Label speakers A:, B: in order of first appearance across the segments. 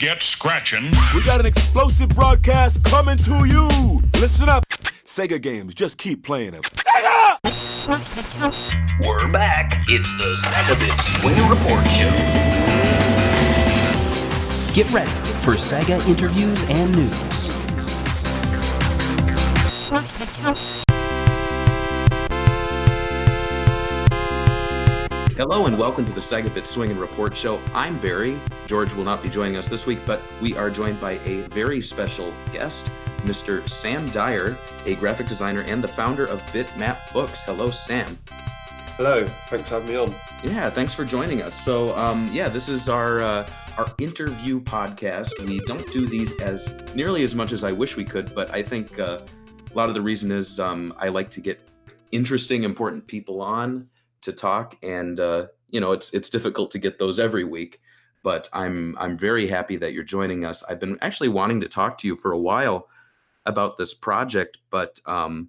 A: Let's get scratching.
B: We got an explosive broadcast coming to you. Listen up. Sega games, just keep playing them. Sega!
C: We're back. It's the SEGAbits Swingin' Report Show. Get ready for Sega interviews and news.
D: Hello and welcome to the SEGAbits Swingin' Report Show. I'm Barry. George will not be joining us this week, but we are joined by a very special guest, Mr. Sam Dyer, a graphic designer and the founder of Bitmap Books. Hello, Sam.
E: Hello, thanks for having me on.
D: Yeah, thanks for joining us. So, um, yeah, this is our uh, our interview podcast. We don't do these as nearly as much as I wish we could, but I think uh, a lot of the reason is um, I like to get interesting, important people on to talk, and uh, you know, it's it's difficult to get those every week. But I'm I'm very happy that you're joining us. I've been actually wanting to talk to you for a while about this project, but um,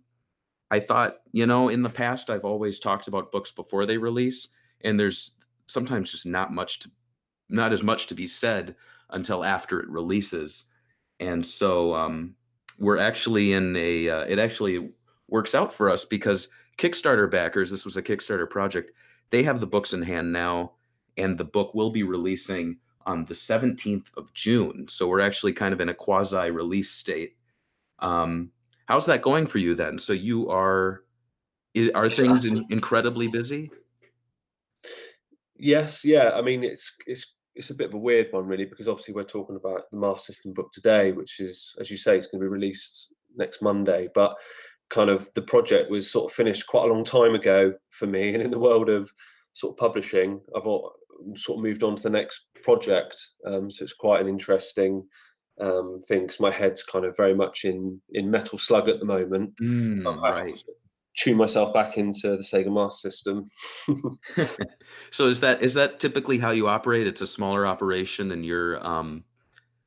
D: I thought, you know, in the past I've always talked about books before they release, and there's sometimes just not much to not as much to be said until after it releases. And so um, we're actually in a uh, it actually works out for us because Kickstarter backers, this was a Kickstarter project, they have the books in hand now, and the book will be releasing on the 17th of June. So we're actually kind of in a quasi release state. Um, how's that going for you then? So you are, are things in, incredibly busy?
E: Yes, yeah. I mean, it's it's it's a bit of a weird one, really, because obviously we're talking about the Master System book today, which is, as you say, it's going to be released next Monday. But kind of the project was sort of finished quite a long time ago for me. And in the world of sort of publishing, I've sort of moved on to the next project. Um, so it's quite an interesting um, thing because my head's kind of very much in in Metal Slug at the moment.
D: Mm, right.
E: Tune myself back into the Sega Master System.
D: so is that is that typically how you operate? It's a smaller operation, and you're um,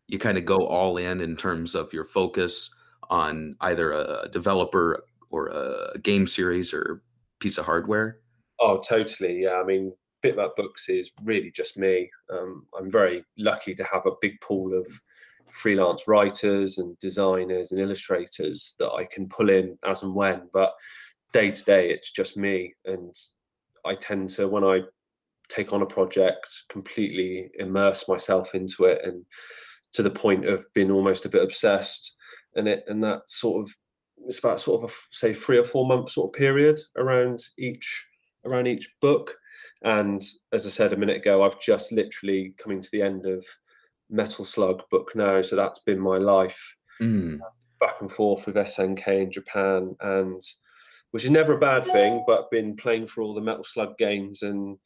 D: you kind of go all in in terms of your focus on either a developer or a game series or piece of hardware?
E: Oh, totally. Yeah. I mean, Bitmap Books is really just me. Um, I'm very lucky to have a big pool of freelance writers and designers and illustrators that I can pull in as and when. But day to day, it's just me. And I tend to, when I take on a project, completely immerse myself into it and to the point of being almost a bit obsessed and it and that sort of it's about sort of a say three or four month sort of period around each around each book. And as i said a minute ago i've just literally coming to the end of metal slug book now so that's been my life.
D: Mm.
E: back and forth with snk in japan and which is never a bad thing but been playing for all the metal slug games and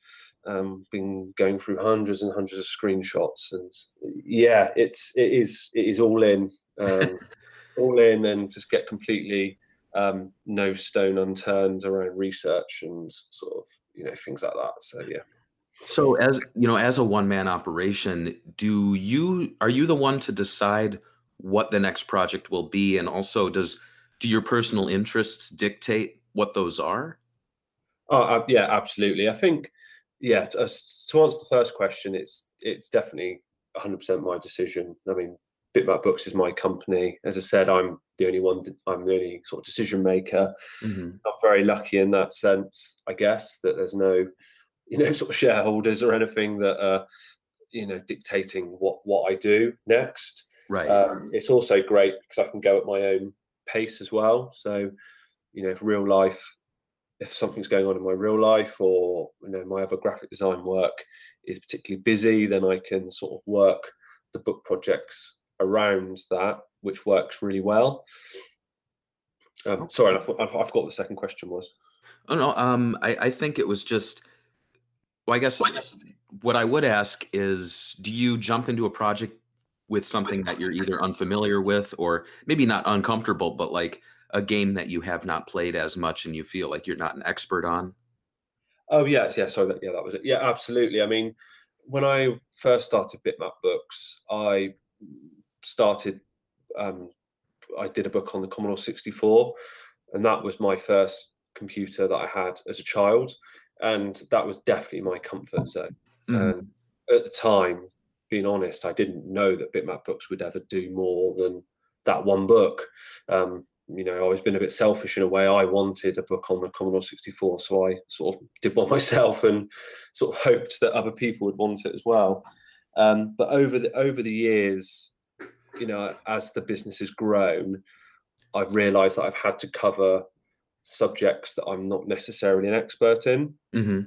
E: um, been going through hundreds and hundreds of screenshots and yeah it's it is it is all in. Um, all in and just get completely um, no stone unturned around research and sort of you know things like that. So yeah.
D: So as you know, as a one man operation, do you are you the one to decide what the next project will be, and also does do your personal interests dictate what those are?
E: Oh uh, yeah, absolutely. I think yeah. To, uh, to answer the first question, it's it's definitely 100% my decision. I mean, Bitmap Books is my company. As I said, I'm the only one. I'm the only sort of decision maker.
D: Mm-hmm.
E: I'm very lucky in that sense, I guess, that there's no, you know, sort of shareholders or anything that are, you know, dictating what what I do next.
D: Right.
E: Um, it's also great because I can go at my own pace as well. So, you know, if real life, if something's going on in my real life, or you know, my other graphic design work is particularly busy, then I can sort of work the book projects around that, which works really well. Um, sorry, I, thought, I forgot what the second question was.
D: Oh no, um, I, I think it was just. Well, I guess what I would ask is, do you jump into a project with something that you're either unfamiliar with, or maybe not uncomfortable, but like a game that you have not played as much and you feel like you're not an expert on?
E: Oh yes, yeah. Sorry, that, yeah, that was it. Yeah, absolutely. I mean, when I first started Bitmap Books, I started, um, I did a book on the Commodore 64, and that was my first computer that I had as a child, and that was definitely my comfort zone.
D: Mm.
E: And at the time, being honest, I didn't know that Bitmap Books would ever do more than that one book. Um, you know, I've always been a bit selfish in a way. I wanted a book on the Commodore 64, so I sort of did one myself and sort of hoped that other people would want it as well. Um, but over the over the years, you know, as the business has grown, I've realised that I've had to cover subjects that I'm not necessarily an expert in.
D: hmm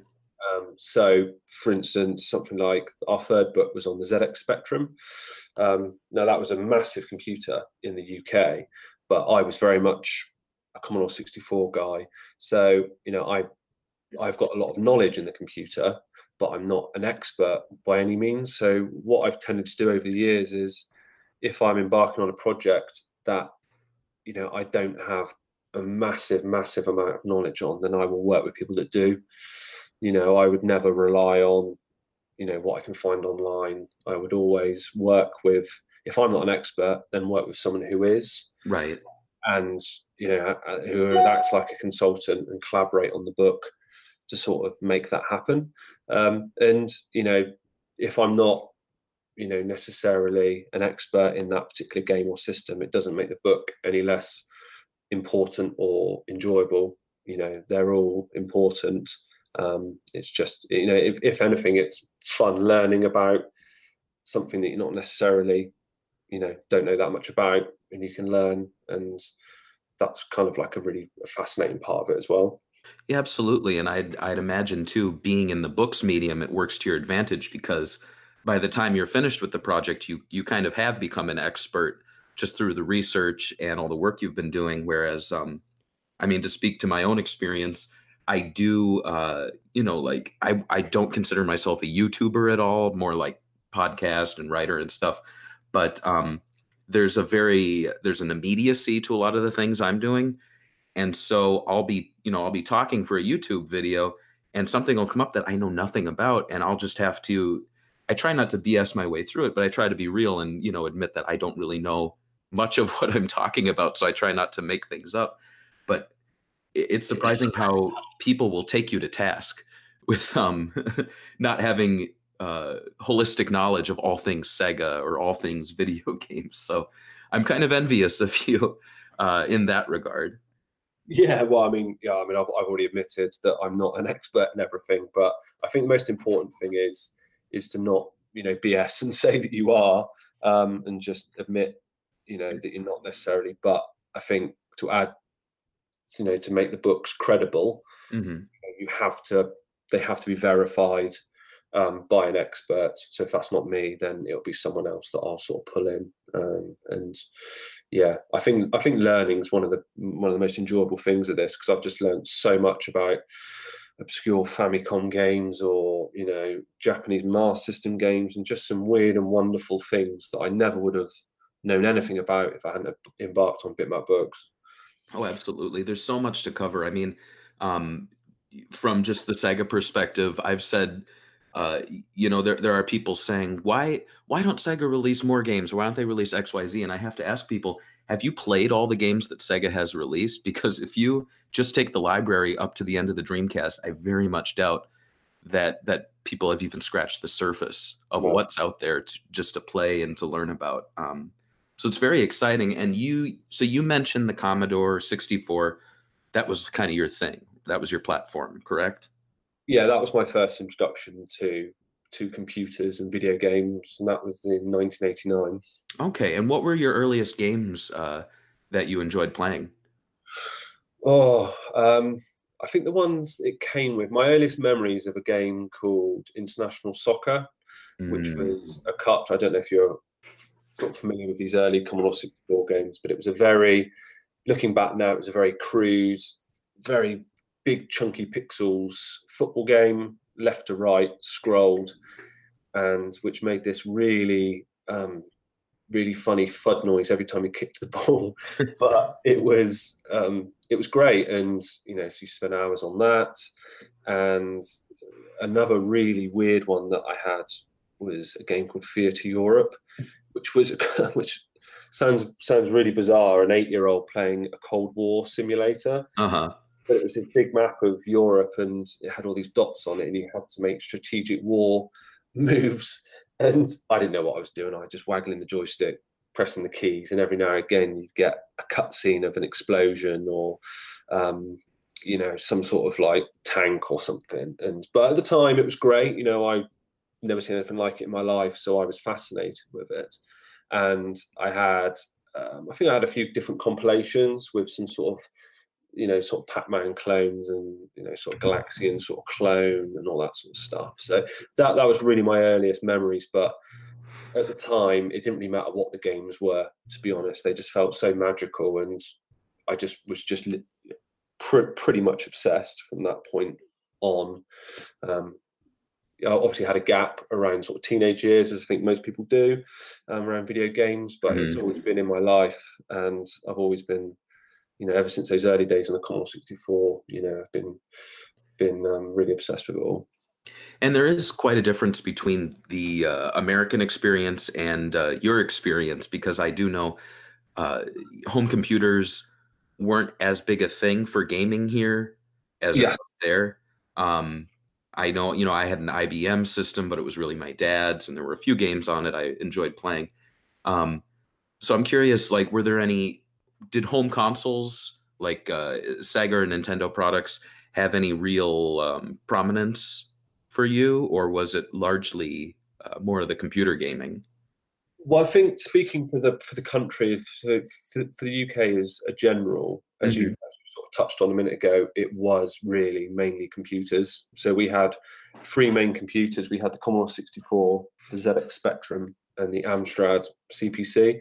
E: Um, so, for instance, something like our third book was on the ZX Spectrum. Um, now, that was a massive computer in the UK, but I was very much a Commodore 64 guy. So, you know, I I've got a lot of knowledge in the computer, but I'm not an expert by any means. So, what I've tended to do over the years is, if I'm embarking on a project that, you know, I don't have a massive, massive amount of knowledge on, then I will work with people that do. You know i would never rely on you know what i can find online. I would always work with if i'm not an expert then work with someone who is.
D: Right.
E: and you know who acts like a consultant and collaborate on the book to sort of make that happen. Um, and you know if i'm not you know necessarily an expert in that particular game or system it doesn't make the book any less important or enjoyable you know they're all important um, it's just you know if, if anything it's fun learning about something that you're not necessarily you know don't know that much about and you can learn and that's kind of like a really fascinating part of it as well
D: Yeah, absolutely. And I'd I'd imagine too, being in the books medium, it works to your advantage because by the time you're finished with the project, you you kind of have become an expert just through the research and all the work you've been doing. Whereas, um, I mean, to speak to my own experience, I do, uh, you know, like I I don't consider myself a YouTuber at all, more like podcast and writer and stuff. But um, there's a very there's an immediacy to a lot of the things I'm doing and so i'll be you know i'll be talking for a youtube video and something will come up that i know nothing about and i'll just have to i try not to bs my way through it but i try to be real and you know admit that i don't really know much of what i'm talking about so i try not to make things up. But it's surprising how people will take you to task with um not having uh holistic knowledge of all things sega or all things video games. So i'm kind of envious of you uh in that regard.
E: Yeah, well, I mean, yeah, I mean, I've, I've already admitted that I'm not an expert in everything, but I think the most important thing is is to not, you know, BS and say that you are, um, and just admit, you know, that you're not necessarily. But I think to add, you know, to make the books credible,
D: hmm
E: you have to, they have to be verified um, by an expert. So if that's not me, then it'll be someone else that I'll sort of pull in. Um, and yeah, I think I think learning is one of the one of the most enjoyable things of this because I've just learned so much about obscure Famicom games or you know Japanese Master System games and just some weird and wonderful things that I never would have known anything about if I hadn't embarked on Bitmap Books.
D: Oh, absolutely. There's so much to cover. I mean, um, from just the Sega perspective, I've said, uh, you know, there there are people saying, why why don't Sega release more games? Why don't they release X Y Z? And I have to ask people, have you played all the games that Sega has released? Because if you just take the library up to the end of the Dreamcast, I very much doubt that that people have even scratched the surface of
E: Right.
D: what's out there to, just to play and to learn about. Um, so it's very exciting. And you, so you mentioned the Commodore 64. That was kind of your thing. That was your platform, correct?
E: Yeah, that was my first introduction to to computers and video games, and that was in 1989.
D: Okay. And what were your earliest games uh, that you enjoyed playing?
E: Oh, um, I think the ones it came with. My earliest memories of a game called International Soccer, which
D: Mm,
E: was a cut. I don't know if you're not familiar with these early Commodore 64 games, but it was a very, looking back now, it was a very crude, very big chunky pixels football game, left to right, scrolled, and which made this really, um, really funny fud noise every time you kicked the ball. but it was, um, it was great, and you know, so you spent hours on that, and another really weird one that I had was a game called Theatre Europe, which was which sounds sounds really bizarre. An eight year old playing a Cold War simulator,
D: uh-huh.
E: But it was this big map of Europe, and it had all these dots on it, and you had to make strategic war moves. and I didn't know what I was doing. I was just waggling the joystick, pressing the keys, and every now and again you'd get a cutscene of an explosion or, um, you know, some sort of like tank or something. And but at the time it was great. You know, I never seen anything like it in my life, so I was fascinated with it. And I had, um, I think I had a few different compilations with some sort of you know, sort of Pac-Man clones and you know, sort of Galaxian sort of clone and all that sort of stuff. So that that was really my earliest memories. But at the time, it didn't really matter what the games were. To be honest, they just felt so magical, and I just was just pr- pretty much obsessed from that point on. Um, I obviously had a gap around sort of teenage years, as I think most people do, um, around video games. But mm. it's always been in my life, and I've always been you know, ever since those early days on the Commodore 64, you know, I've been been um, really obsessed with it all.
D: And there is quite a difference between the uh, American experience and uh, your experience because I do know uh, home computers weren't as big a thing for gaming here as yeah. there. Um, I know, you know, I had an IBM system, but it was really my dad's, and there were a few games on it I enjoyed playing. Um, so I'm curious, like, were there any did home consoles like uh, Sega or Nintendo products have any real um, prominence for you, or was it largely uh, more of the computer gaming?
E: Well, I think speaking for the for the country, for, for, the UK as a general, as mm-hmm. you sort of touched on a minute ago, it was really mainly computers. So we had three main computers. We had the Commodore 64, the ZX Spectrum, and the Amstrad CPC,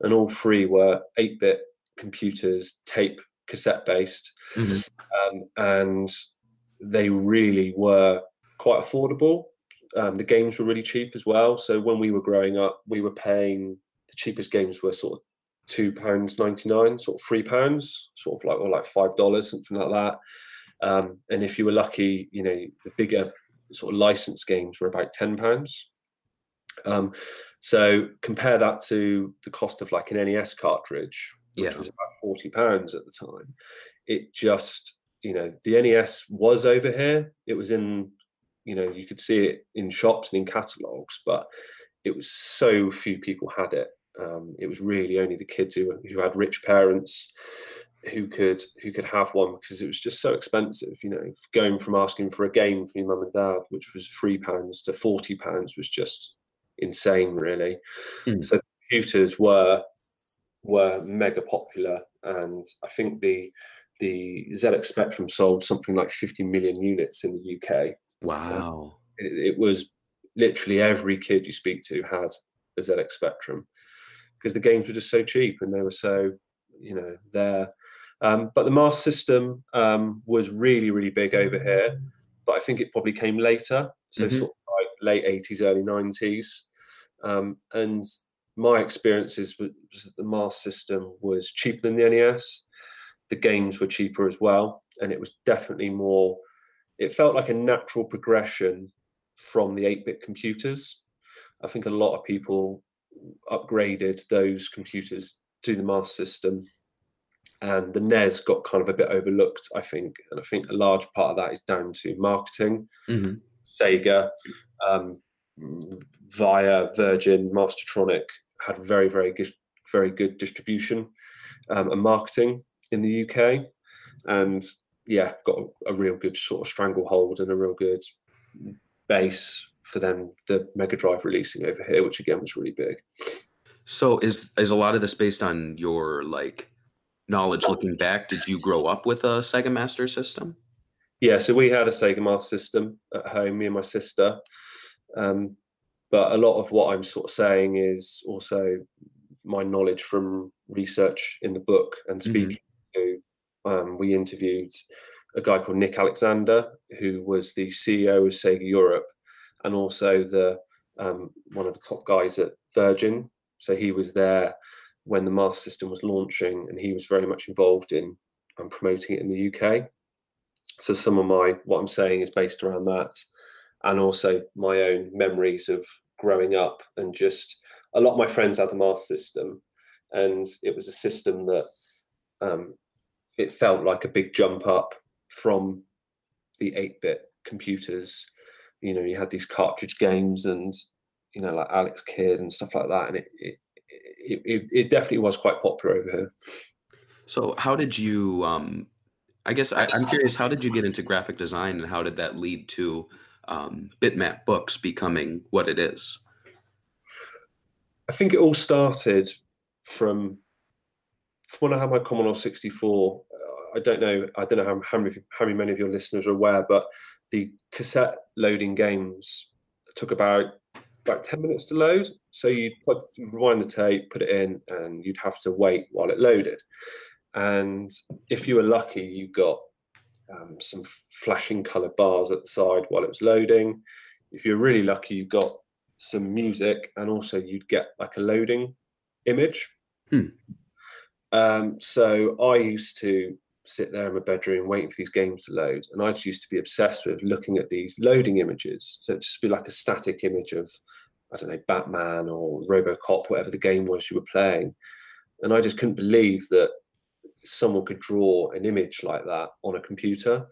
E: and all three were 8-bit computers, tape, cassette based, mm-hmm. um, and they really were quite affordable. Um, the games were really cheap as well. So when we were growing up, we were paying the cheapest games were sort of two pounds ninety nine, sort of three pounds, sort of like or like five dollars, something like that. Um, and if you were lucky, you know, the bigger sort of licensed games were about ten pounds. Um, so compare that to the cost of like an NES cartridge, which yeah. was about forty pounds at the time. It just, you know, the NES was over here. It was in, you know, you could see it in shops and in catalogs, but it was so few people had it. Um, it was really only the kids who who had rich parents who could who could have one because it was just so expensive. You know, going from asking for a game from your mum and dad, which was three pounds, to forty pounds was just insane, really. Mm. So computers were were mega popular, and I think the the ZX Spectrum sold something like 50 million units in the UK.
D: Wow!
E: It, it was literally every kid you speak to had a ZX Spectrum because the games were just so cheap and they were so you know there. Um, but the Master System um, was really really big over here, but I think it probably came later, so mm-hmm. sort of like late 80s, early 90s. Um, and my experiences was that the Master System was cheaper than the NES. The games were cheaper as well, and it was definitely more. It felt like a natural progression from the 8-bit computers. I think a lot of people upgraded those computers to the Master System, and the NES got kind of a bit overlooked. I think, and I think a large part of that is down to marketing. Mm-hmm. Sega, um, via Virgin, Mastertronic had very, very good, very good distribution um, and marketing in the UK, and yeah, got a, a, real good sort of stranglehold and a real good base for them. The Mega Drive releasing over here, which again was really big.
D: So is is a lot of this based on your like knowledge looking back? Did you grow up with a Sega Master System?
E: Yeah, so we had a Sega Master System at home, me and my sister. Um, but a lot of what I'm sort of saying is also my knowledge from research in the book and mm-hmm. speaking mm-hmm. to. Um, we interviewed a guy called Nick Alexander, who was the CEO of Sega Europe, and also the um, one of the top guys at Virgin. So he was there when the Master System was launching, and he was very much involved in um, promoting it in the UK. So some of my what I'm saying is based around that and also my own memories of growing up and just a lot of my friends had the Master system and it was a system that um, it felt like a big jump up from the 8-bit computers you know you had these cartridge games and you know, like Alex Kidd and stuff like that, and it it, it, it definitely was quite popular over here.
D: So, how did you? Um, I guess I, am curious. How did you get into graphic design, and how did that lead to um, Bitmap Books becoming what it is?
E: I think it all started from, when I had my Commodore 64. Uh, I don't know. I don't know how, how many how many of your listeners are aware, but the cassette loading games took about about 10 minutes to load. So you'd put, rewind the tape, put it in, and you'd have to wait while it loaded. And if you were lucky, you got um, some flashing color bars at the side while it was loading. If you're really lucky, you got some music, and also you'd get like a loading image. Hmm. Um, so I used to sit there in my bedroom waiting for these games to load, and I just used to be obsessed with looking at these loading images. So it'd just be like a static image of, I don't know, Batman or RoboCop, whatever the game was you were playing, and I just couldn't believe that someone could draw an image like that on a computer.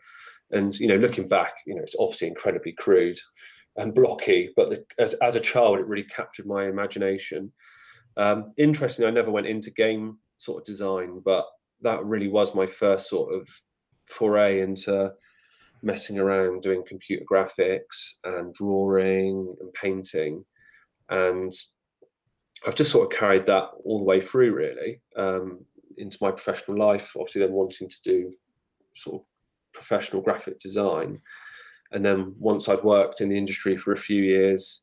E: And you know, looking back, you know, it's obviously incredibly crude and blocky, but the, as as a child, it really captured my imagination. Um, interestingly, I never went into game sort of design, but that really was my first sort of foray into messing around doing computer graphics and drawing and painting and i've just sort of carried that all the way through really um, into my professional life obviously then wanting to do sort of professional graphic design. And then once i'd worked in the industry for a few years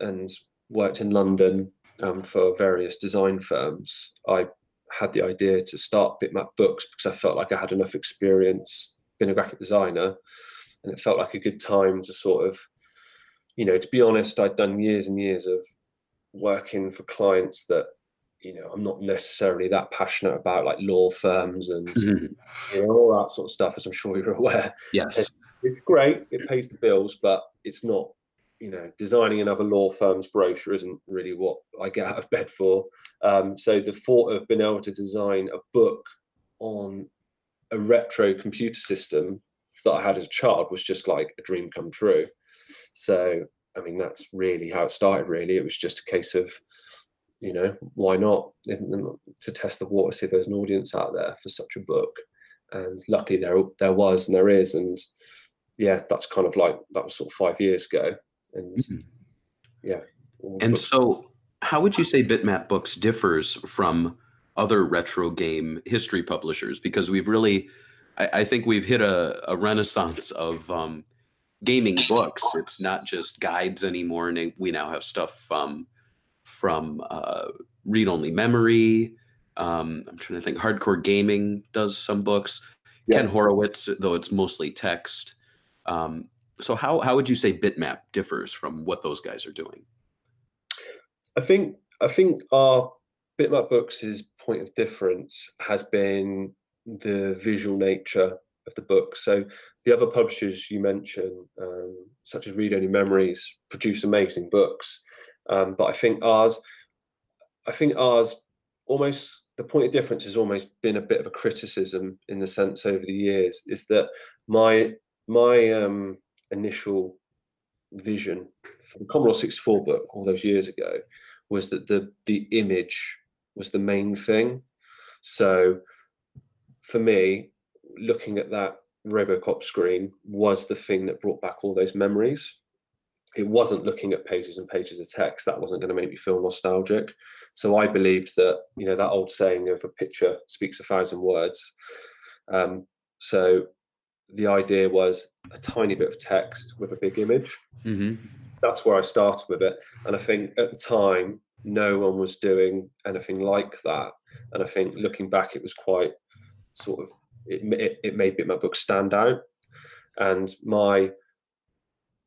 E: and worked in london um, for various design firms i had the idea to start Bitmap Books because I felt like I had enough experience being a graphic designer, and it felt like a good time to sort of, you know, to be honest, I'd done years and years of working for clients that you know i'm not necessarily that passionate about like law firms and mm-hmm. you know all that sort of stuff as i'm sure you're aware
D: yes
E: it's, it's great it pays the bills but it's not you know, designing another law firm's brochure isn't really what I get out of bed for. Um, so the thought of being able to design a book on a retro computer system that I had as a child was just like a dream come true. So, I mean, that's really how it started, really. It was just a case of, you know, why not to test the water, see if there's an audience out there for such a book. And luckily there there was and there is. And yeah, that's kind of like that was sort of five years ago and mm-hmm. yeah.
D: And so, how would you say Bitmap Books differs from other retro game history publishers? Because we've really, I, I think we've hit a, a renaissance of um, gaming books. It's not just guides anymore, and we now have stuff um, from uh, read only memory. Um, I'm trying to think. Hardcore Gaming does some books. Yeah. Ken Horowitz, though it's mostly text. Um, so how how would you say Bitmap differs from what those guys are doing?
E: I think I think our Bitmap Books' point of difference has been the visual nature of the book. So the other publishers you mentioned, um, such as Read Only Memories, produce amazing books, um, but I think ours, I think ours almost the point of difference has almost been a bit of a criticism in the sense over the years is that my my um, initial vision for the Commodore 64 book all those years ago was that the the image was the main thing. So for me, looking at that Robocop screen was the thing that brought back all those memories. It wasn't looking at pages and pages of text that wasn't going to make me feel nostalgic. So I believed that you know that old saying of a picture speaks a thousand words. Um, so the idea was a tiny bit of text with a big image. Mm-hmm. That's where I started with it. And I think at the time, no one was doing anything like that. And I think looking back, it was quite sort of, it, it, it made my Book stand out. And my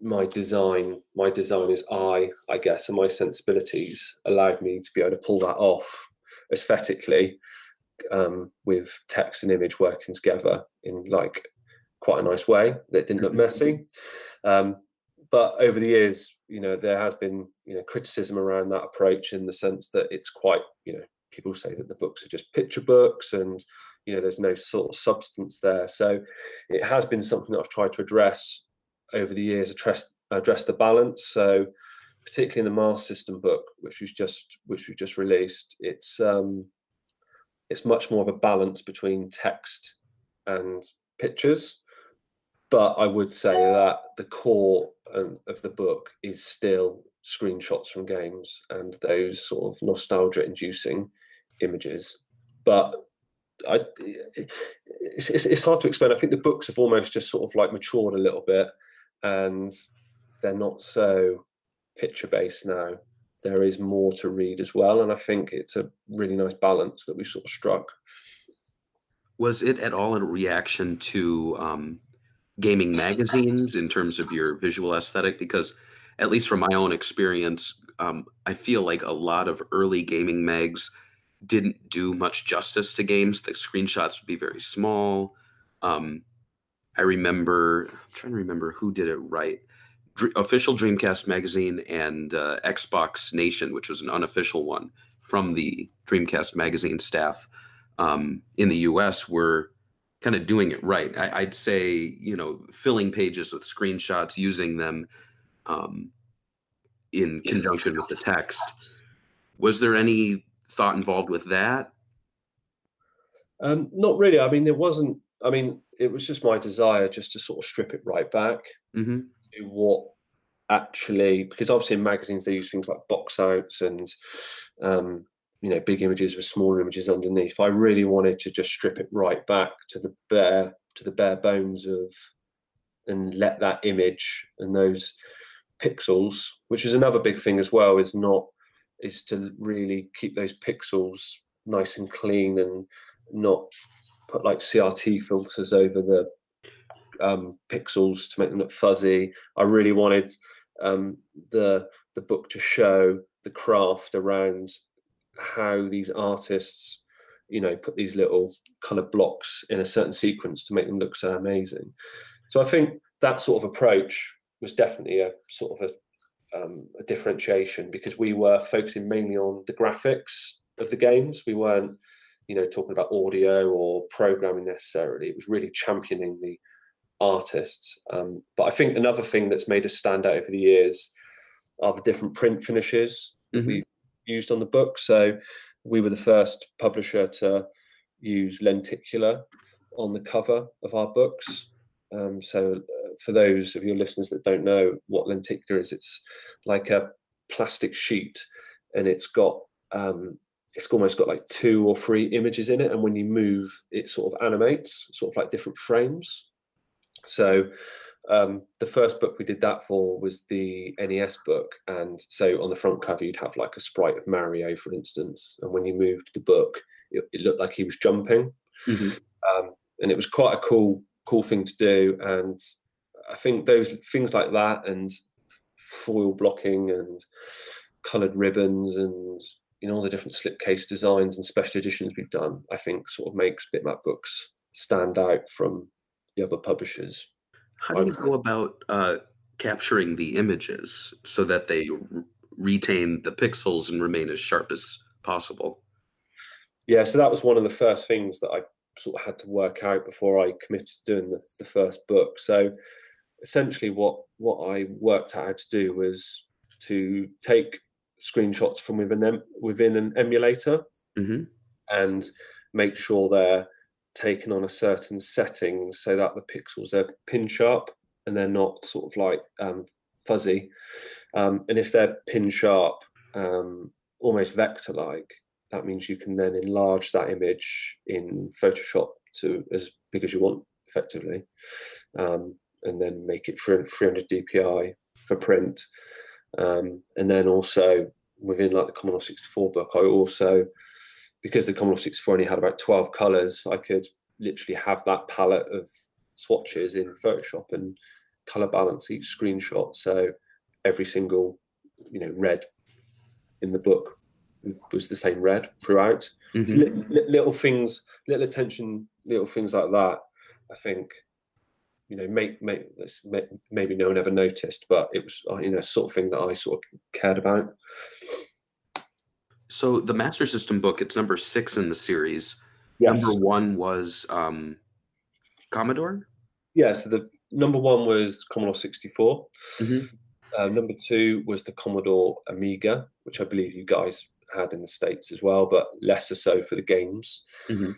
E: my design, my designer's eye, I guess, and my sensibilities allowed me to be able to pull that off aesthetically um, with text and image working together in like quite a nice way that didn't look messy. Um, but over the years, you know, there has been you know criticism around that approach in the sense that it's quite you know people say that the books are just picture books and you know there's no sort of substance there. So it has been something that I've tried to address over the years, address address the balance. So particularly in the Master System book, which we've just which we've just released, it's um, it's much more of a balance between text and pictures. But I would say that the core of the book is still screenshots from games and those sort of nostalgia-inducing images. But I, it's, it's, it's hard to explain. I think the books have almost just sort of like matured a little bit, and they're not so picture based now. There is more to read as well, and I think it's a really nice balance that we sort of struck.
D: Was it at all a reaction to um, gaming magazines in terms of your visual aesthetic? Because, at least from my own experience, um, I feel like a lot of early gaming mags didn't do much justice to games. The screenshots would be very small. Um, I remember, I'm trying to remember who did it right. Dr- official Dreamcast magazine and uh, Xbox Nation, which was an unofficial one from the Dreamcast magazine staff um, in the US, were kind of doing it right. I, would say, you know, filling pages with screenshots, using them um, in conjunction with the text. Was there any thought involved with that?
E: Um, not really. I mean, there wasn't. I mean, it was just my desire just to sort of strip it right back
D: mm-hmm.
E: to what actually, because obviously in magazines they use things like box outs and um, you know big images with smaller images underneath. I really wanted to just strip it right back to the bare to the bare bones of and let that image and those pixels, which is another big thing as well, is not is to really keep those pixels nice and clean and not put like CRT filters over the um, pixels to make them look fuzzy. I really wanted um, the the book to show the craft around how these artists, you know, put these little kind of blocks in a certain sequence to make them look so amazing. So I think that sort of approach was definitely a sort of a um, a differentiation because we were focusing mainly on the graphics of the games. We weren't, you know, talking about audio or programming necessarily. It was really championing the artists. Um, but I think another thing that's made us stand out over the years are the different print finishes that mm-hmm. we used on the book. So we were the first publisher to use lenticular on the cover of our books. Um, so, uh, for those of your listeners that don't know what lenticular is, it's like a plastic sheet, and it's got um, it's almost got like two or three images in it, and when you move, it sort of animates, sort of like different frames. So, um, the first book we did that for was the NES book, and so on the front cover you'd have like a sprite of Mario, for instance, and when you moved the book, it, it looked like he was jumping,
D: mm-hmm.
E: um, and it was quite a cool cool thing to do. And I think those things like that and foil blocking and coloured ribbons and know all the different slipcase designs and special editions we've done, I think sort of makes Bitmap books stand out from the other publishers.
D: How do you go about uh, capturing the images so that they r- retain the pixels and remain as sharp as possible?
E: Yeah, so that was one of the first things that I sort of had to work out before I committed to doing the, the first book. So essentially what what I worked out how to do was to take screenshots from within them within an emulator
D: mm-hmm.
E: and make sure they're taken on a certain setting so that the pixels are pin sharp and they're not sort of like um, fuzzy. Um, and if they're pin sharp, um, almost vector like, that means you can then enlarge that image in Photoshop to as big as you want, effectively, um, and then make it 300 dpi for print. Um, and then also within like the Commodore 64 book, I also, because the Commodore 64 only had about 12 colors, I could literally have that palette of swatches in Photoshop and color balance each screenshot. So every single, you know, red in the book was the same red throughout.
D: Mm-hmm.
E: little things, little attention, little things like that. I think you know, make, make, this maybe no one ever noticed, but it was uh, you know sort of thing that I sort of cared about.
D: So the Master System book, it's number six in the series.
E: Yes.
D: Number one was um, Commodore.
E: Yeah, so the number one was Commodore 64.
D: Mm-hmm.
E: Uh, number two was the Commodore Amiga, which I believe you guys had in the States as well, but lesser so for the games.
D: Mhm.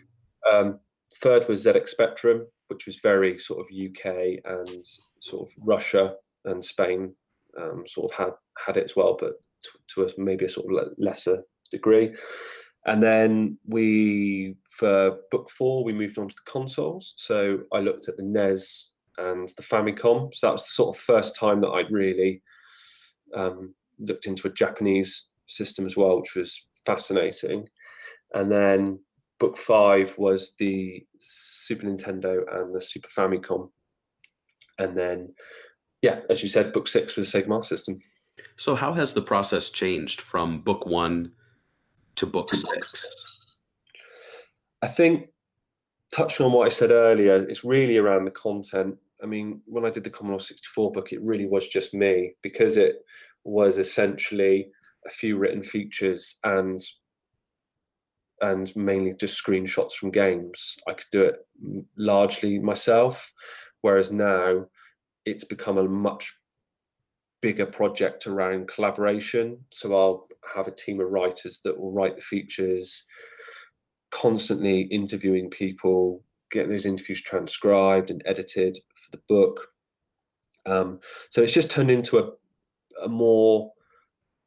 E: Um, third was ZX Spectrum, which was very sort of UK and sort of Russia and Spain um, sort of had had it as well, but to, to a, maybe a sort of lesser degree. And then we, for book four, we moved on to the consoles. So I looked at the NES and the Famicom. So that was the sort of first time that I'd really um, looked into a Japanese system as well, which was fascinating. And then book five was the Super Nintendo and the Super Famicom. And then, yeah, as you said, book six was the Sega Master System.
D: So, how has the process changed from book one to book six?
E: I think touching on what I said earlier, it's really around the content. I mean, when I did the Commodore 64 book, it really was just me because it was essentially a few written features and and mainly just screenshots from games. I could do it largely myself, whereas now it's become a much bigger project around collaboration. So I'll have a team of writers that will write the features, constantly interviewing people, getting those interviews transcribed and edited for the book. Um, so it's just turned into a, a more,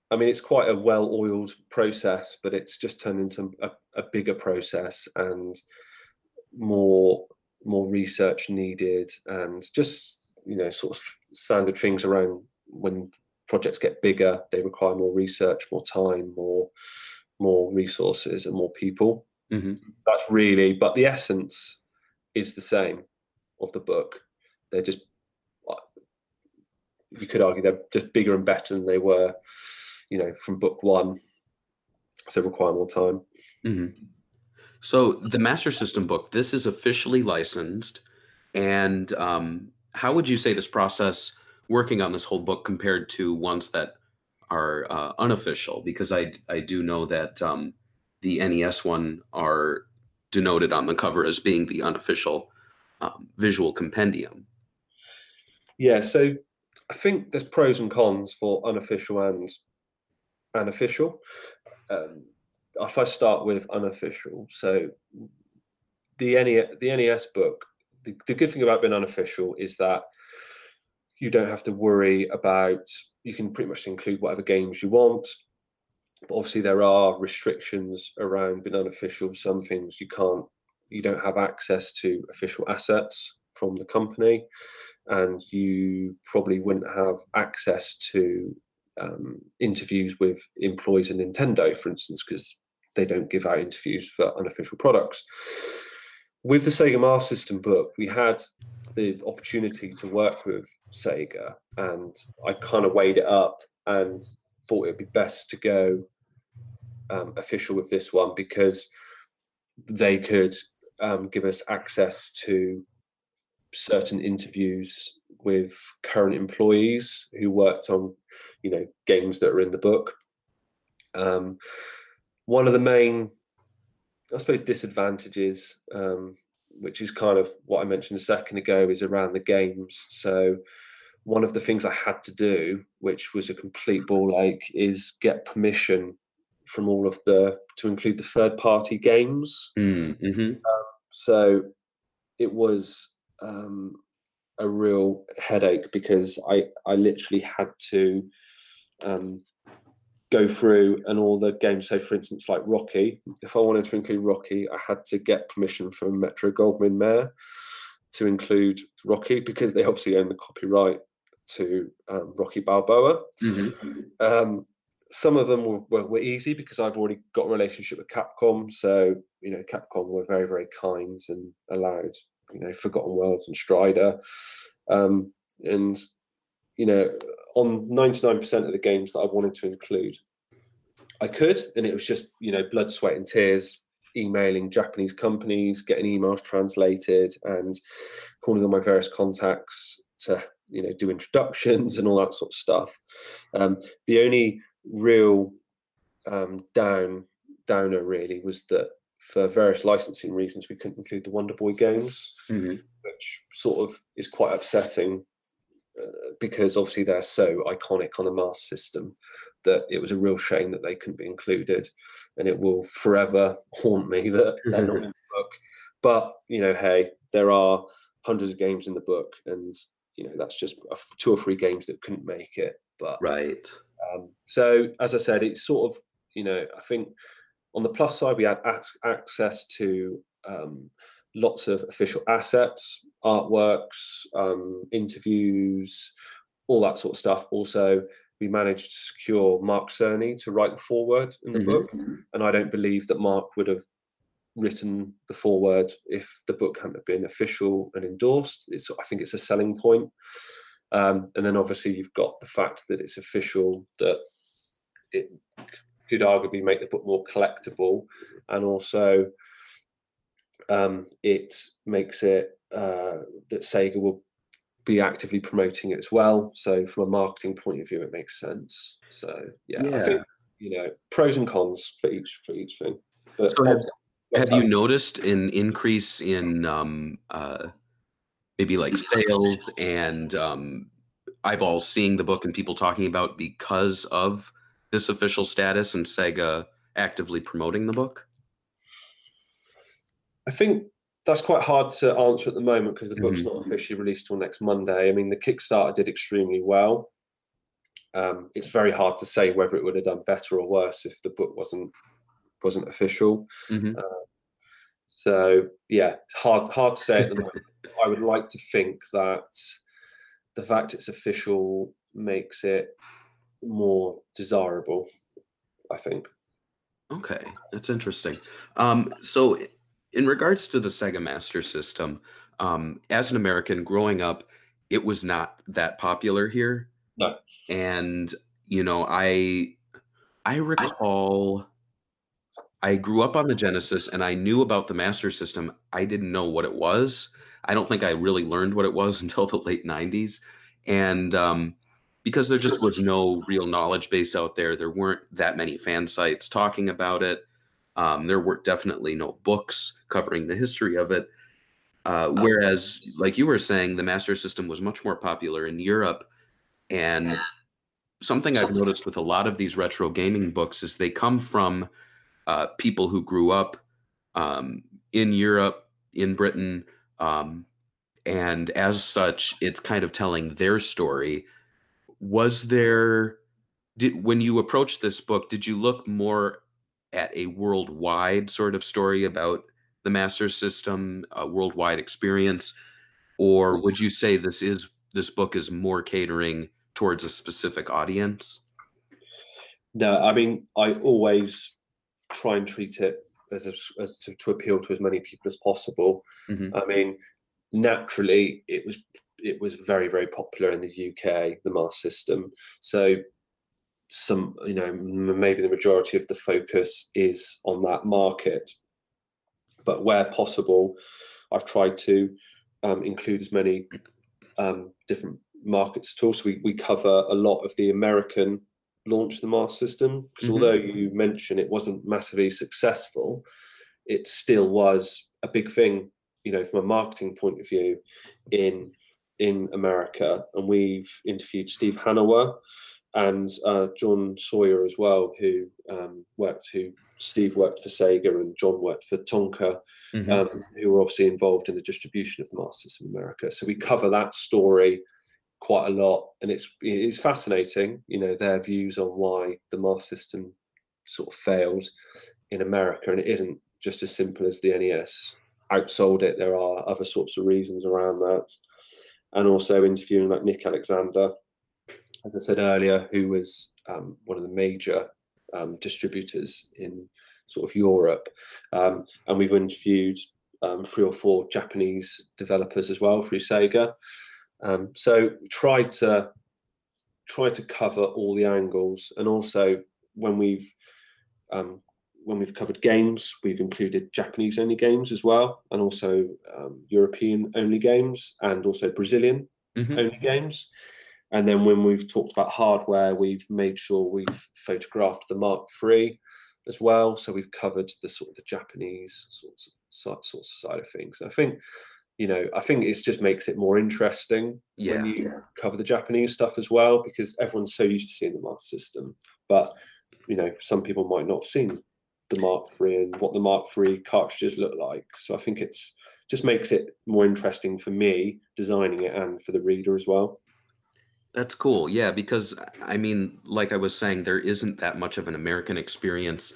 E: I mean, it's quite a well oiled process, but it's just turned into a, a bigger process and more more research needed and just you know sort of standard things around when projects get bigger they require more research more time more more resources and more people.
D: Hmm
E: that's really but the essence is the same of the book. They're just uh, you could argue they're just bigger and better than they were you know from book one so require more time
D: hmm So, the Master System book, this is officially licensed. And um, how would you say this process working on this whole book compared to ones that are uh, unofficial? Because I, I do know that um, the NES one are denoted on the cover as being the unofficial um, visual compendium.
E: Yeah, so I think there's pros and cons for unofficial and unofficial. Um, if I start with unofficial, so the NES, the NES book, the, the good thing about being unofficial is that you don't have to worry about. You can pretty much include whatever games you want. But obviously, there are restrictions around being unofficial. Some things you can't, you don't have access to official assets from the company, and you probably wouldn't have access to um, interviews with employees of Nintendo, for instance, because they don't give out interviews for unofficial products. With the Sega Master System book, we had the opportunity to work with Sega, and I kind of weighed it up and thought it would be best to go um, official with this one because they could um, give us access to certain interviews with current employees who worked on you know games that are in the book. Um, one of the main i suppose disadvantages um, which is kind of what i mentioned a second ago is around the games. So one of the things i had to do which was a complete ball ache is get permission from all of the to include the third party games.
D: Mm-hmm.
E: so it was um, a real headache because I I literally had to um, go through and all the games. So, for instance, like Rocky, if I wanted to include Rocky, I had to get permission from Metro Goldwyn Mayer to include Rocky because they obviously own the copyright to um, Rocky Balboa.
D: Mm-hmm.
E: Um, some of them were, were, were easy because I've already got a relationship with Capcom. So, you know, Capcom were very, very kind and allowed, you know, Forgotten Worlds and Strider. Um, and, you know, on 99% of the games that I wanted to include, I could. And it was just, you know, blood, sweat, and tears, emailing Japanese companies, getting emails translated, and calling on my various contacts to, you know, do introductions and all that sort of stuff. Um, the only real um, down downer really was that for various licensing reasons we couldn't include the Wonder Boy games,
D: Mm-hmm.
E: which sort of is quite upsetting uh, because obviously they're so iconic on the Master System that it was a real shame that they couldn't be included, and it will forever haunt me that they're not in the book. But you know, hey, there are hundreds of games in the book, and you know that's just two or three games that couldn't make it. But
D: right.
E: Um, so as I said, it's sort of you know I think on the plus side we had access to um, lots of official assets, artworks, um, interviews, all that sort of stuff. Also, we managed to secure Mark Cerny to write the foreword in the mm-hmm. book, and I don't believe that Mark would have written the foreword if the book hadn't been official and endorsed. It's, I think it's a selling point. Um, and then obviously you've got the fact that it's official that it could arguably make the book more collectible, and also um, it makes it uh, that Sega will be actively promoting it as well. So from a marketing point of view, it makes sense. So yeah, yeah. I think you know pros and cons for each for each thing.
D: But so have, have you noticed an increase in um, uh, maybe like sales and um, eyeballs seeing the book and people talking about because of this official status and Sega actively promoting the book?
E: I think that's quite hard to answer at the moment because the book's mm-hmm. not officially released till next Monday. I mean, the Kickstarter did extremely well. Um, it's very hard to say whether it would have done better or worse if the book wasn't wasn't official. Mm-hmm. Uh, so yeah, it's hard hard to say at the moment. I would like to think that the fact it's official makes it more desirable. I think.
D: Okay, that's interesting. Um, so in regards to the Sega Master System, um, as an American growing up, it was not that popular here.
E: No.
D: And you know, I I recall I grew up on the Genesis and I knew about the Master System. I didn't know what it was. I don't think I really learned what it was until the late 90s. And um, because there just was no real knowledge base out there, there weren't that many fan sites talking about it. Um, there were definitely no books covering the history of it. Uh, oh. whereas, like you were saying, the Master System was much more popular in Europe. And something I've noticed with a lot of these retro gaming books is they come from uh, people who grew up um, in Europe, in Britain, um, and as such, it's kind of telling their story. Was there, did when you approached this book, did you look more at a worldwide sort of story about the master system, a worldwide experience, or would you say this is this book is more catering towards a specific audience?
E: No, I mean I always try and treat it as a, as to, to, appeal to as many people as possible. Mm-hmm. I mean, naturally, it was it was very very popular in the UK, the Master System. So some you know maybe the majority of the focus is on that market but where possible i've tried to um, include as many um, different markets at all so we, we cover a lot of the american launch of the Master System because mm-hmm. although you mentioned it wasn't massively successful it still was a big thing you know from a marketing point of view in in america and we've interviewed steve hanover and uh, John Sawyer as well, who um, worked, who Steve worked for Sega and John worked for Tonka, mm-hmm. um, who were obviously involved in the distribution of the Masters of America. So we cover that story quite a lot, and it's it's fascinating, you know, their views on why the Master System sort of failed in America, and it isn't just as simple as the NES outsold it. There are other sorts of reasons around that, and also interviewing like Nick Alexander as I said earlier, who was um, one of the major um, distributors in sort of Europe. Um, and we've interviewed um, three or four Japanese developers as well through Sega. Um, so try to try to cover all the angles, and also when we've um, when we've covered games, we've included Japanese only games as well, and also European only games, and also Brazilian mm-hmm. only games. And then when we've talked about hardware, we've made sure we've photographed the Mark III as well. So we've covered the sort of the Japanese sorts of sorts of side of things. I think you know, I think it just makes it more interesting
D: Yeah.
E: when you cover the Japanese stuff as well, because everyone's so used to seeing the Master System. But you know, some people might not have seen the Mark III and what the Mark III cartridges look like. So I think it's just makes it more interesting for me designing it and for the reader as well.
D: That's cool. Yeah, because I mean, like I was saying, there isn't that much of an American experience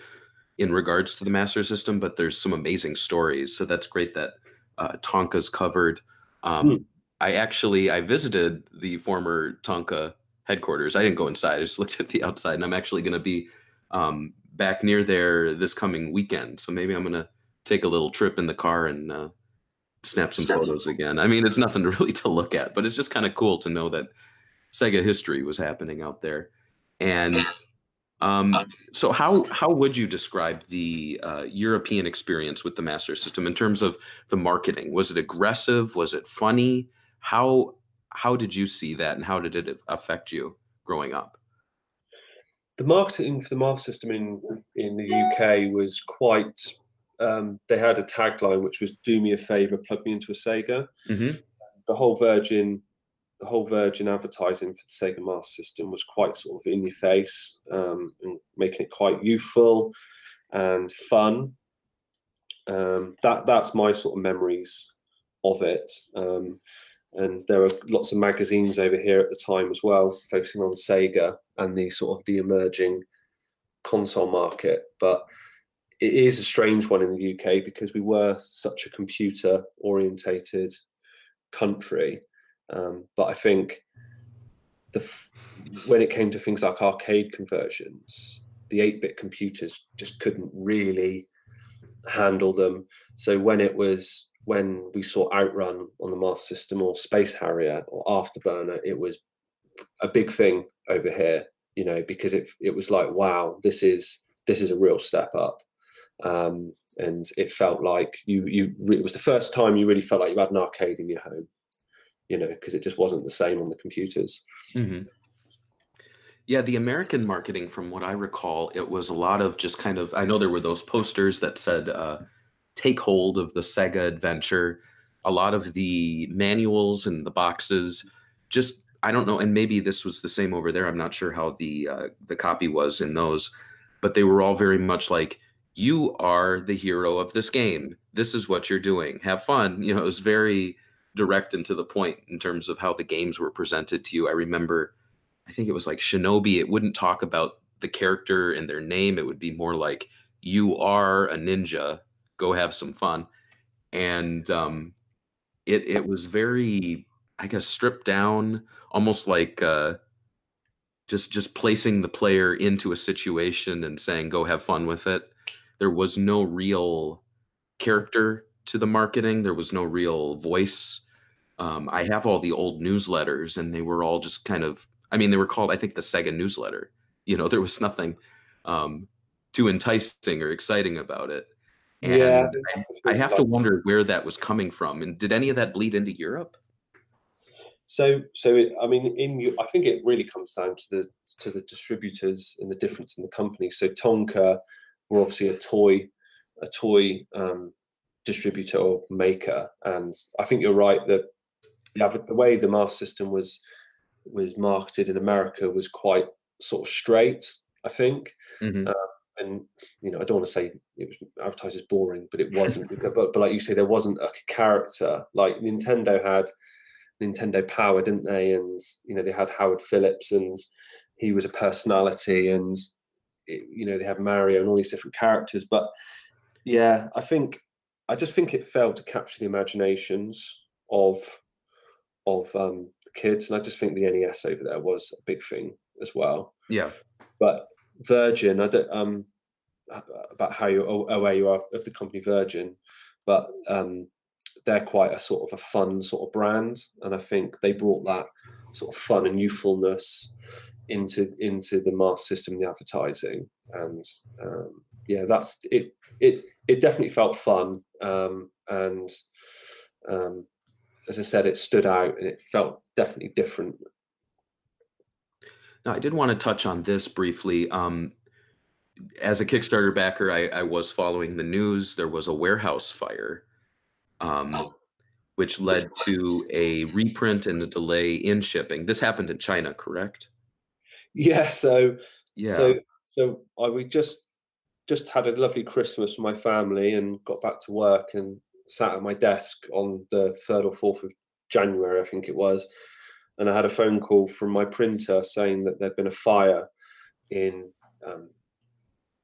D: in regards to the Master System, but there's some amazing stories. So that's great that uh, Tonka's covered. Um,
E: Hmm.
D: I actually I visited the former Tonka headquarters. I didn't go inside. I just looked at the outside, and I'm actually going to be um, back near there this coming weekend. So maybe I'm going to take a little trip in the car and uh, snap some photos again. I mean, it's nothing to really to look at, but it's just kind of cool to know that Sega history was happening out there. And um, so, how how would you describe the uh, European experience with the Master System in terms of the marketing? Was it aggressive? Was it funny? How how did you see that, and how did it affect you growing up?
E: The marketing for the Master System in in the UK was quite. Um, they had a tagline which was "Do me a favor, plug me into a Sega."
D: hmm
E: The whole Virgin, the whole Virgin advertising for the Sega Master System was quite sort of in your face um, and making it quite youthful and fun. Um, that that's my sort of memories of it. Um, and there were lots of magazines over here at the time as well, focusing on Sega and the sort of the emerging console market. But it is a strange one in the UK because we were such a computer orientated country. Um, but I think the when it came to things like arcade conversions, the 8-bit computers just couldn't really handle them. So when it was when we saw Outrun on the Master System or Space Harrier or Afterburner, it was a big thing over here, you know, because it it was like, wow, this is this is a real step up. Um, and it felt like you you it was the first time you really felt like you had an arcade in your home, you know, because it just wasn't the same on the computers.
D: hmm Yeah, the American marketing, from what I recall, it was a lot of just kind of. I know there were those posters that said uh, "Take hold of the Sega adventure." A lot of the manuals and the boxes, just I don't know, and maybe this was the same over there. I'm not sure how the uh, the copy was in those, but they were all very much like, "You are the hero of this game. This is what you're doing. Have fun." You know, it was very direct and to the point in terms of how the games were presented to you. I remember I think it was like Shinobi, it wouldn't talk about the character and their name. It would be more like, you are a ninja, go have some fun. And um, it, it was very, I guess, stripped down, almost like uh, just, just placing the player into a situation and saying, go have fun with it. There was no real character to the marketing, there was no real voice. Um, I have all the old newsletters, and they were all just kind of I mean, they were called, I think, the Sega newsletter. You know, there was nothing um, too enticing or exciting about it. And
E: Yeah,
D: I, I have to wonder where that was coming from. And did any of that bleed into Europe?
E: So, so it, I mean, in I think it really comes down to the to the distributors and the difference in the company. So Tonka were obviously a toy, a toy um, distributor or maker, and I think you're right that yeah, the way the Master System was was marketed in America was quite sort of straight. I think,
D: Mhm.
E: and you know, I don't want to say it was advertised as boring, but it wasn't. but, but like you say, there wasn't a character. Like Nintendo had Nintendo Power, didn't they? And you know, they had Howard Phillips, and he was a personality, and it, you know, they had Mario and all these different characters. But yeah, I think I just think it failed to capture the imaginations of of um, the kids, and I just think the NES over there was a big thing as well
D: Yeah.
E: but Virgin, I don't um about how you aw- aware you are of the company Virgin, but um they're quite a sort of a fun sort of brand, and I think they brought that sort of fun and youthfulness into into the Master System, the advertising, and um, yeah, that's it. It it definitely felt fun, um, and um, as I said, it stood out and it felt definitely different.
D: Now, I did want to touch on this briefly. Um, as a Kickstarter backer, I, I was following the news. There was a warehouse fire, um,
E: Oh.
D: which led to a reprint and a delay in shipping. This happened in China, correct?
E: Yeah. So
D: Yeah.
E: so so I we just just had a lovely Christmas with my family and got back to work and sat at my desk on the third or fourth of January, I think it was, and I had a phone call from my printer saying that there'd been a fire in um,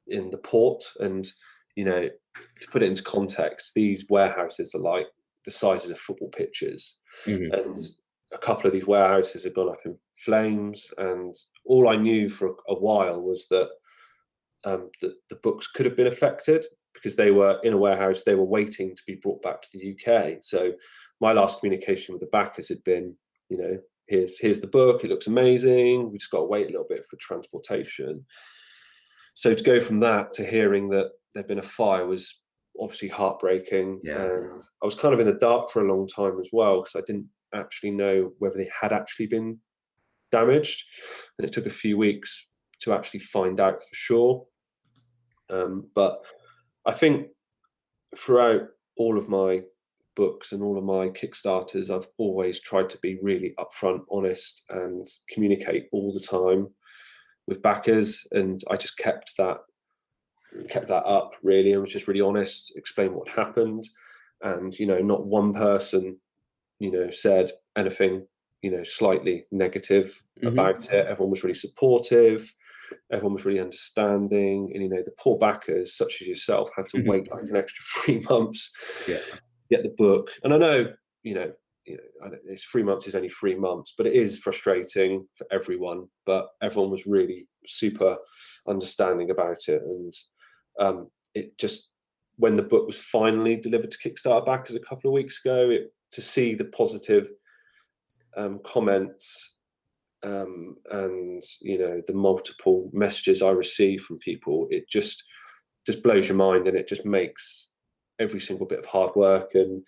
E: in the port, and you know, to put it into context, these warehouses are like the sizes of football pitches,
D: Mhm.
E: and a couple of these warehouses had gone up in flames, and all I knew for a, a while was that um, the, the books could have been affected because they were in a warehouse. They were waiting to be brought back to the UK. So my last communication with the backers had been, you know, here's here's the book. It looks amazing. We just got to wait a little bit for transportation. So to go from that to hearing that there'd been a fire was obviously heartbreaking.
D: Yeah.
E: And I was kind of in the dark for a long time as well because I didn't actually know whether they had actually been damaged. And it took a few weeks to actually find out for sure. Um, but I think throughout all of my books and all of my Kickstarters, I've always tried to be really upfront, honest, and communicate all the time with backers. And I just kept that kept that up really and was just really honest, explained what happened. And, you know, not one person, you know, said anything, you know, slightly negative
D: Mhm.
E: about it. Everyone was really supportive. Everyone was really understanding. And, you know, the poor backers, such as yourself, had to
D: Mhm.
E: wait like an extra three months
D: Yeah.
E: to get the book. And I know, you know, you know, it's three months is only three months, but it is frustrating for everyone. But everyone was really super understanding about it, and um, it just when the book was finally delivered to Kickstarter backers a couple of weeks ago, it, to see the positive um, comments um, and you know the multiple messages I receive from people, it just just blows your mind, and it just makes every single bit of hard work and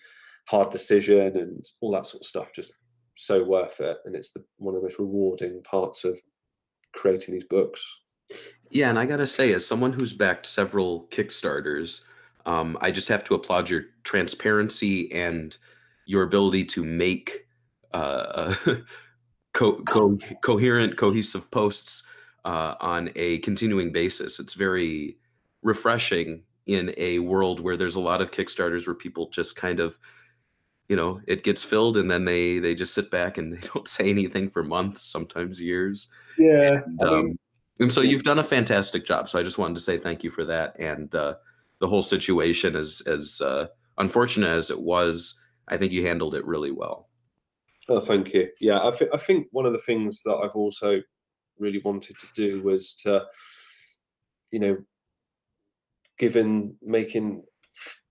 E: hard decision and all that sort of stuff just so worth it. And it's the one of the most rewarding parts of creating these books.
D: Yeah, and I gotta say, as someone who's backed several Kickstarters, um, I just have to applaud your transparency and your ability to make uh, co- co- coherent, cohesive posts uh, on a continuing basis. It's very refreshing in a world where there's a lot of Kickstarters where people just kind of, you know, it gets filled and then they they just sit back and they don't say anything for months, sometimes years.
E: Yeah.
D: And, um, and so you've done a fantastic job. So I just wanted to say thank you for that. And uh, the whole situation, as as uh, unfortunate as it was, I think you handled it really well.
E: Oh, thank you. Yeah, I, th- I think one of the things that I've also really wanted to do was to, you know, given making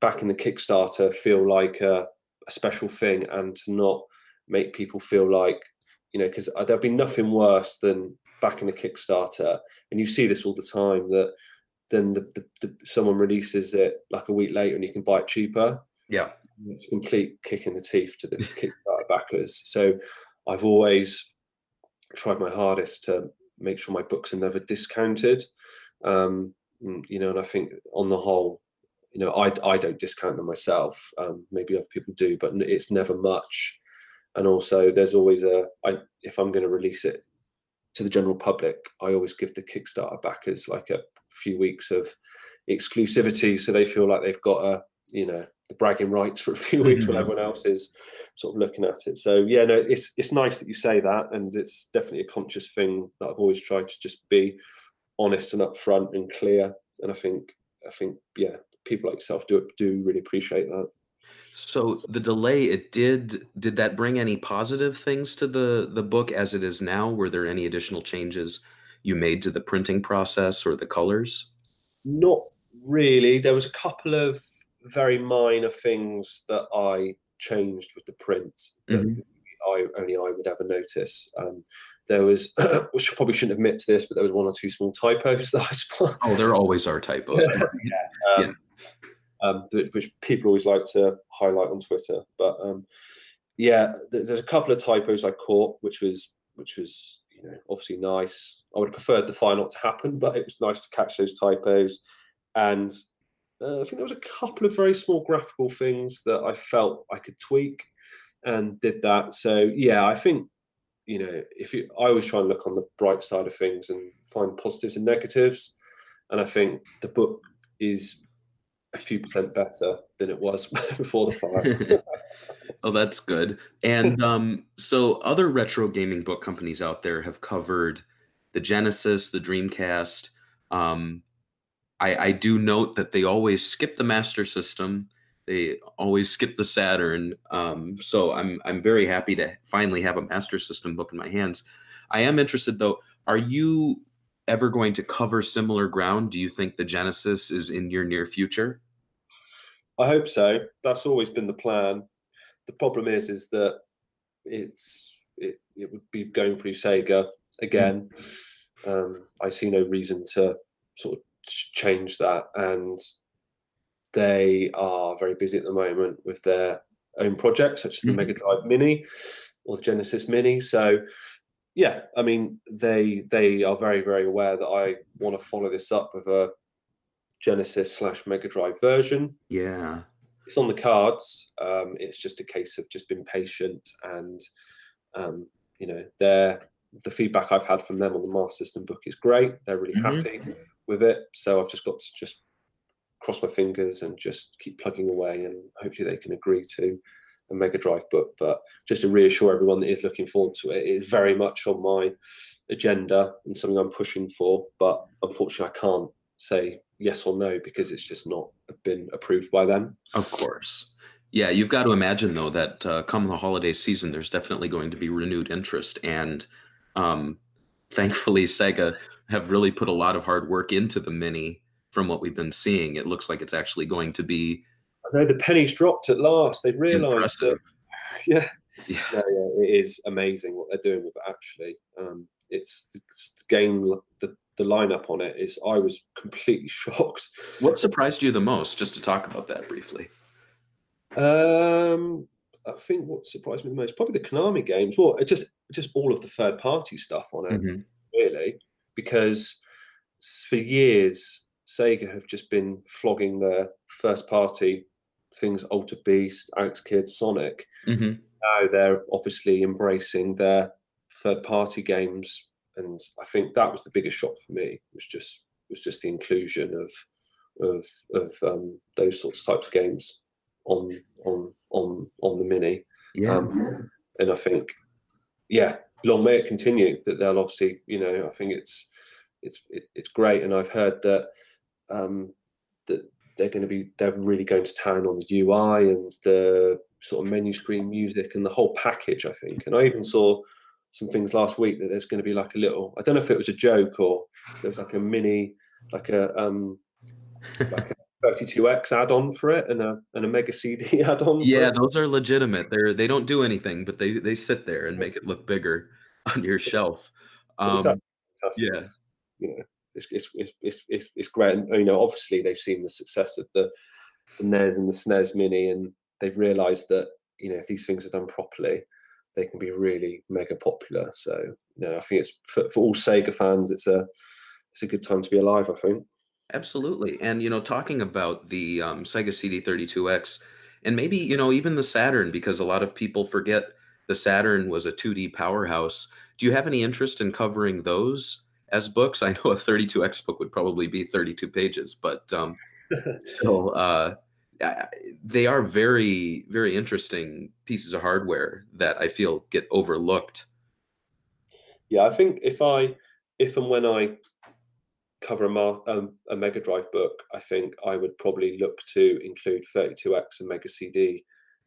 E: back in the Kickstarter feel like a, a special thing and to not make people feel like, you know, because there'd be nothing worse than back in a Kickstarter, and you see this all the time that then the, the, the, someone releases it like a week later and you can buy it cheaper
D: Yeah.
E: it's a complete kick in the teeth to the Kickstarter backers. So I've always tried my hardest to make sure my books are never discounted. Um, mm, you know, and I think on the whole, you know, I, I don't discount them myself. Um, maybe other people do, but it's never much. And also, there's always a I if I'm going to release it to the general public, I always give the Kickstarter backers like a few weeks of exclusivity, so they feel like they've got a you know the bragging rights for a few weeks
D: Mhm.
E: when everyone else is sort of looking at it. So yeah, no, it's it's nice that you say that, and it's definitely a conscious thing that I've always tried to just be honest and upfront and clear. And I think I think yeah, people like yourself do do really appreciate that.
D: So the delay, it did did that bring any positive things to the the book as it is now? Were there any additional changes you made to the printing process or the colors?
E: Not really. There was a couple of very minor things that I changed with the print that
D: Mhm.
E: I only I would ever notice. Um, there was, which I probably shouldn't admit to this, but there was one or two small typos that I spot.
D: Oh, there always are typos.
E: um, um, which people always like to highlight on Twitter. But um, yeah, there's a couple of typos I caught, which was which was you know obviously nice. I would have preferred the not to happen, but it was nice to catch those typos. And uh, I think there was a couple of very small graphical things that I felt I could tweak. and did that. So yeah, I think you know if you, I always try and look on the bright side of things and find positives and negatives, and I think the book is a few percent better than it was before the fire.
D: oh, that's good. And um, so, other retro gaming book companies out there have covered the Genesis, the Dreamcast. Um, I, I do note that they always skip the Master System. They always skip the Saturn. Um, so I'm I'm very happy to finally have a Master System book in my hands. I am interested though. Are you ever going to cover similar ground? Do you think the Genesis is in your near future?
E: I hope so. That's always been the plan. The problem is, is that it's it, it would be going through Sega again. Um, I see no reason to sort of change that, and they are very busy at the moment with their own projects, such as the mm-hmm. Mega Drive Mini or the Genesis Mini. So, yeah, I mean, they they are very very aware that I want to follow this up with a Genesis slash Mega Drive version.
D: Yeah,
E: it's on the cards. Um, it's just a case of just being patient and, um, you know, they're the feedback I've had from them on the Master System book is great. They're really mm-hmm. happy with it. So I've just got to just cross my fingers and just keep plugging away, and hopefully they can agree to a Mega Drive book. But just to reassure everyone that is looking forward to it, it is very much on my agenda and something I'm pushing for. But unfortunately, I can't say yes or no because it's just not been approved by them.
D: Of course. Yeah, you've got to imagine though that uh, come the holiday season, there's definitely going to be renewed interest, and um, thankfully, Sega have really put a lot of hard work into the mini. From what we've been seeing, it looks like it's actually going to be.
E: Know the pennies dropped at last. They've realised that. Yeah. Yeah. yeah, yeah, it is amazing what they're doing with it. Actually, um, it's the, the game. The the lineup on it is. I was completely shocked.
D: What surprised you the most? Just to talk about that briefly.
E: Um, I think what surprised me the most probably the Konami games. Well, just just all of the third party stuff on it, mm-hmm. really, because for years Sega have just been flogging their first party things, Altered Beast, Alex Kidd, Sonic. Mm-hmm. Now they're obviously embracing their third party games, and I think that was the biggest shock for me. Was just was just the inclusion of of of um, those sorts of types of games on on on on the mini.
D: Yeah. Um,
E: and I think, yeah, long may it continue. That they'll obviously, you know, I think it's it's it, it's great, and I've heard that um, that they're going to be they're really going to town on the UI and the sort of menu screen music and the whole package. I think, and I even saw some things last week that there's going to be like a little. I don't know if it was a joke or there was like a mini, like a um, like a 32x add-on for it and a and a mega CD add-on.
D: Yeah, those are legitimate. They're they don't do anything, but they they sit there and make it look bigger on your shelf. Um, yeah,
E: yeah, it's, it's it's it's it's great. And you know, obviously they've seen the success of the the NES and the SNES Mini, and they've realised that you know if these things are done properly, they can be really mega popular. So you know, I think it's for, for all Sega fans, it's a it's a good time to be alive. I think.
D: Absolutely. And, you know, talking about the um, Sega CD32X and maybe, you know, even the Saturn, because a lot of people forget the Saturn was a 2D powerhouse. Do you have any interest in covering those as books? I know a 32X book would probably be 32 pages, but um, still, uh, they are very, very interesting pieces of hardware that I feel get overlooked.
E: Yeah, I think if I, if and when I cover a, mar- um, a Mega Drive book, I think I would probably look to include 32X and Mega CD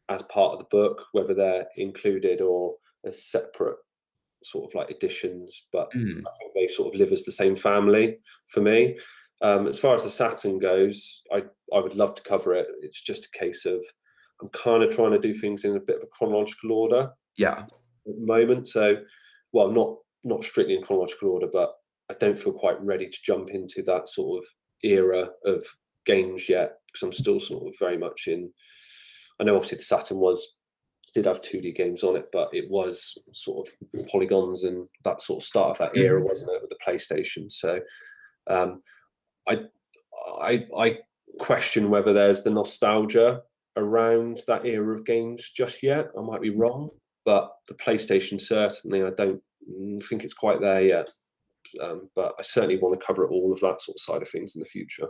E: as part of the book, whether they're included or as separate sort of like editions. But mm. I think they sort of live as the same family for me. Um, as far as the Saturn goes, I I would love to cover it. It's just a case of I'm kind of trying to do things in a bit of a chronological order.
D: Yeah.
E: At the moment, so well, not not strictly in chronological order, but I don't feel quite ready to jump into that sort of era of games yet because I'm still sort of very much in. I know obviously the Saturn was did have 2D games on it, but it was sort of polygons and that sort of start of that era, mm-hmm. wasn't it, with the PlayStation? So um, I I I question whether there's the nostalgia around that era of games just yet. I might be wrong, but the PlayStation certainly, I don't mm, think it's quite there yet. Um, but I certainly want to cover all of that sort of side of things in the future.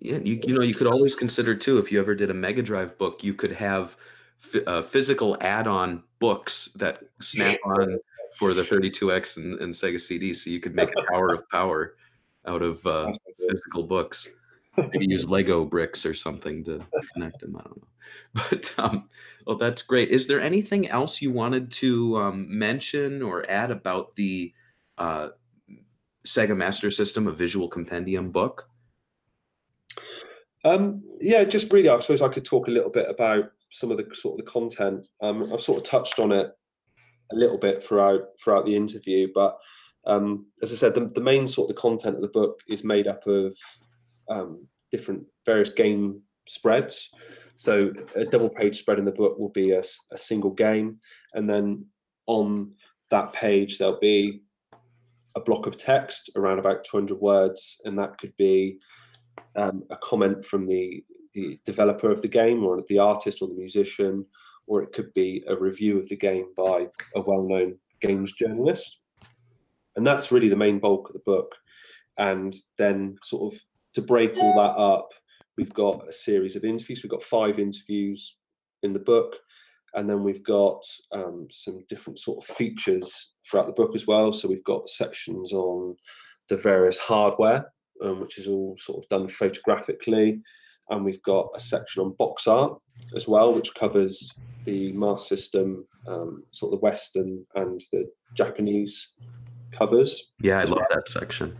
D: Yeah, you, you know, you could always consider too if you ever did a Mega Drive book, you could have uh, physical add-on books that snap on for the 32X and, and Sega CD, so you could make a Tower of Power out of uh, physical books. Maybe use Lego bricks or something to connect them. I don't know, but um, well, that's great. Is there anything else you wanted to um, mention or add about the uh, Sega Master System, a visual compendium book?
E: Um, yeah, just really, I suppose I could talk a little bit about some of the sort of the content. Um, I've sort of touched on it a little bit throughout throughout the interview, but um, as I said, the, the, main sort of the content of the book is made up of um, different various game spreads. So a double page spread in the book will be a, a single game, and then on that page there'll be a block of text around about 200 words, and that could be um, a comment from the the developer of the game or the artist or the musician, or it could be a review of the game by a well-known games journalist. And that's really the main bulk of the book. And then sort of to break all that up, we've got a series of interviews. We've got five interviews in the book. And then we've got um, some different sort of features throughout the book as well. So we've got sections on the various hardware um, which is all sort of done photographically. And we've got a section on box art as well, which covers the Master System, um, sort of the Western and the Japanese covers.
D: Yeah, I love well. that section.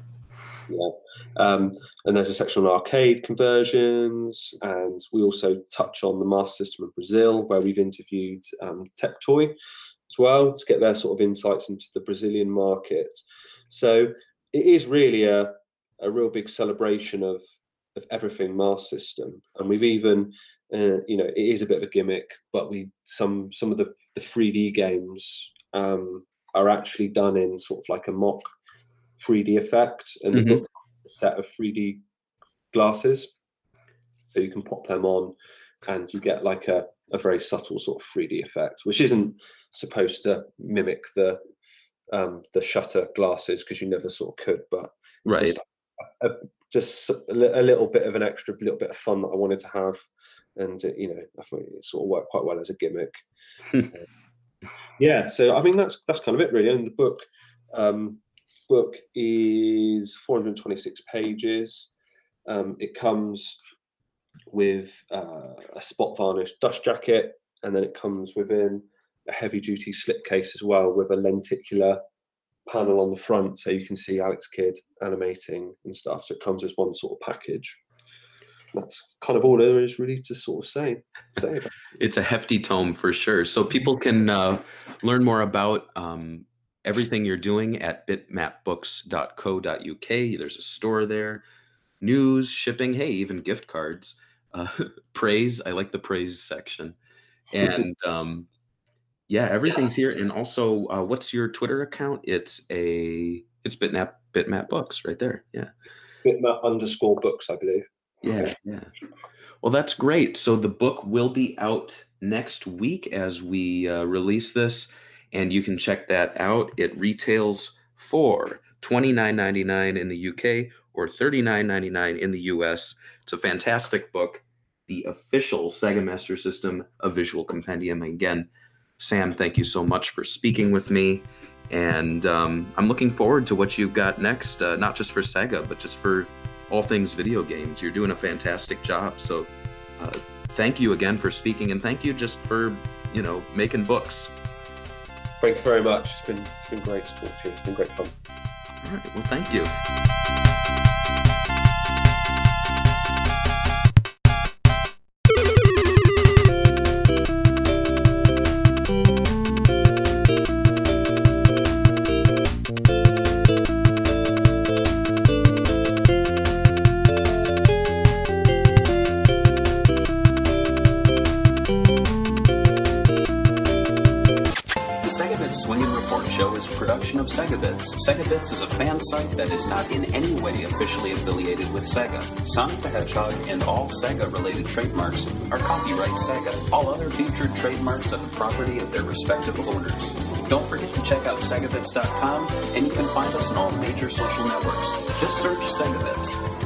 E: Yeah. Um, and there's a section on arcade conversions, and we also touch on the Master System in Brazil, where we've interviewed um, Tectoy as well to get their sort of insights into the Brazilian market. So it is really a, a real big celebration of of everything Master System, and we've even uh, you know it is a bit of a gimmick, but we some some of the the 3D games um, are actually done in sort of like a mock 3D effect, and mm-hmm. a set of 3D glasses, so you can pop them on, and you get like a a very subtle sort of 3D effect, which isn't supposed to mimic the um, the shutter glasses because you never sort of could, but
D: right.
E: a, just a, little bit of an extra little bit of fun that I wanted to have, and uh, you know, I thought it sort of worked quite well as a gimmick. yeah, so I mean that's that's kind of it really. And the book um, book is 426 pages. Um, it comes with uh, a spot varnish dust jacket, and then it comes within a heavy duty slipcase as well with a lenticular panel on the front so you can see Alex Kidd animating and stuff. So it comes as one sort of package. That's kind of all there is really to sort of say. say
D: it's a hefty tome for sure. So people can uh, learn more about um, everything you're doing at bitmapbooks.co.uk. There's a store there, news, shipping, hey, even gift cards, uh, praise. I like the praise section. And um, yeah, everything's here. And also, uh, what's your Twitter account? It's a it's bitmap bitmap books right there. Yeah,
E: bitmap underscore books, I believe.
D: Yeah, yeah. Well, that's great. So the book will be out next week as we uh, release this, and you can check that out. It retails for twenty nine ninety nine in the UK or thirty nine ninety nine in the US. It's a fantastic book. The official Sega Master System, a visual compendium. Again, Sam, thank you so much for speaking with me. And um, I'm looking forward to what you've got next, uh, not just for Sega, but just for all things video games. You're doing a fantastic job. So uh, thank you again for speaking, and thank you just for, you know, making books.
E: Thank you very much. It's been, it's been great to talk to you. It's been great fun.
D: All right. Well, thank you. SEGAbits. SEGAbits is a fan site that is not in any way officially affiliated with Sega. Sonic the Hedgehog and all Sega-related trademarks are copyright Sega. All other featured trademarks are the property of their respective owners. Don't forget to check out SEGAbits.com, and you can find us on all major social networks. Just search SEGAbits.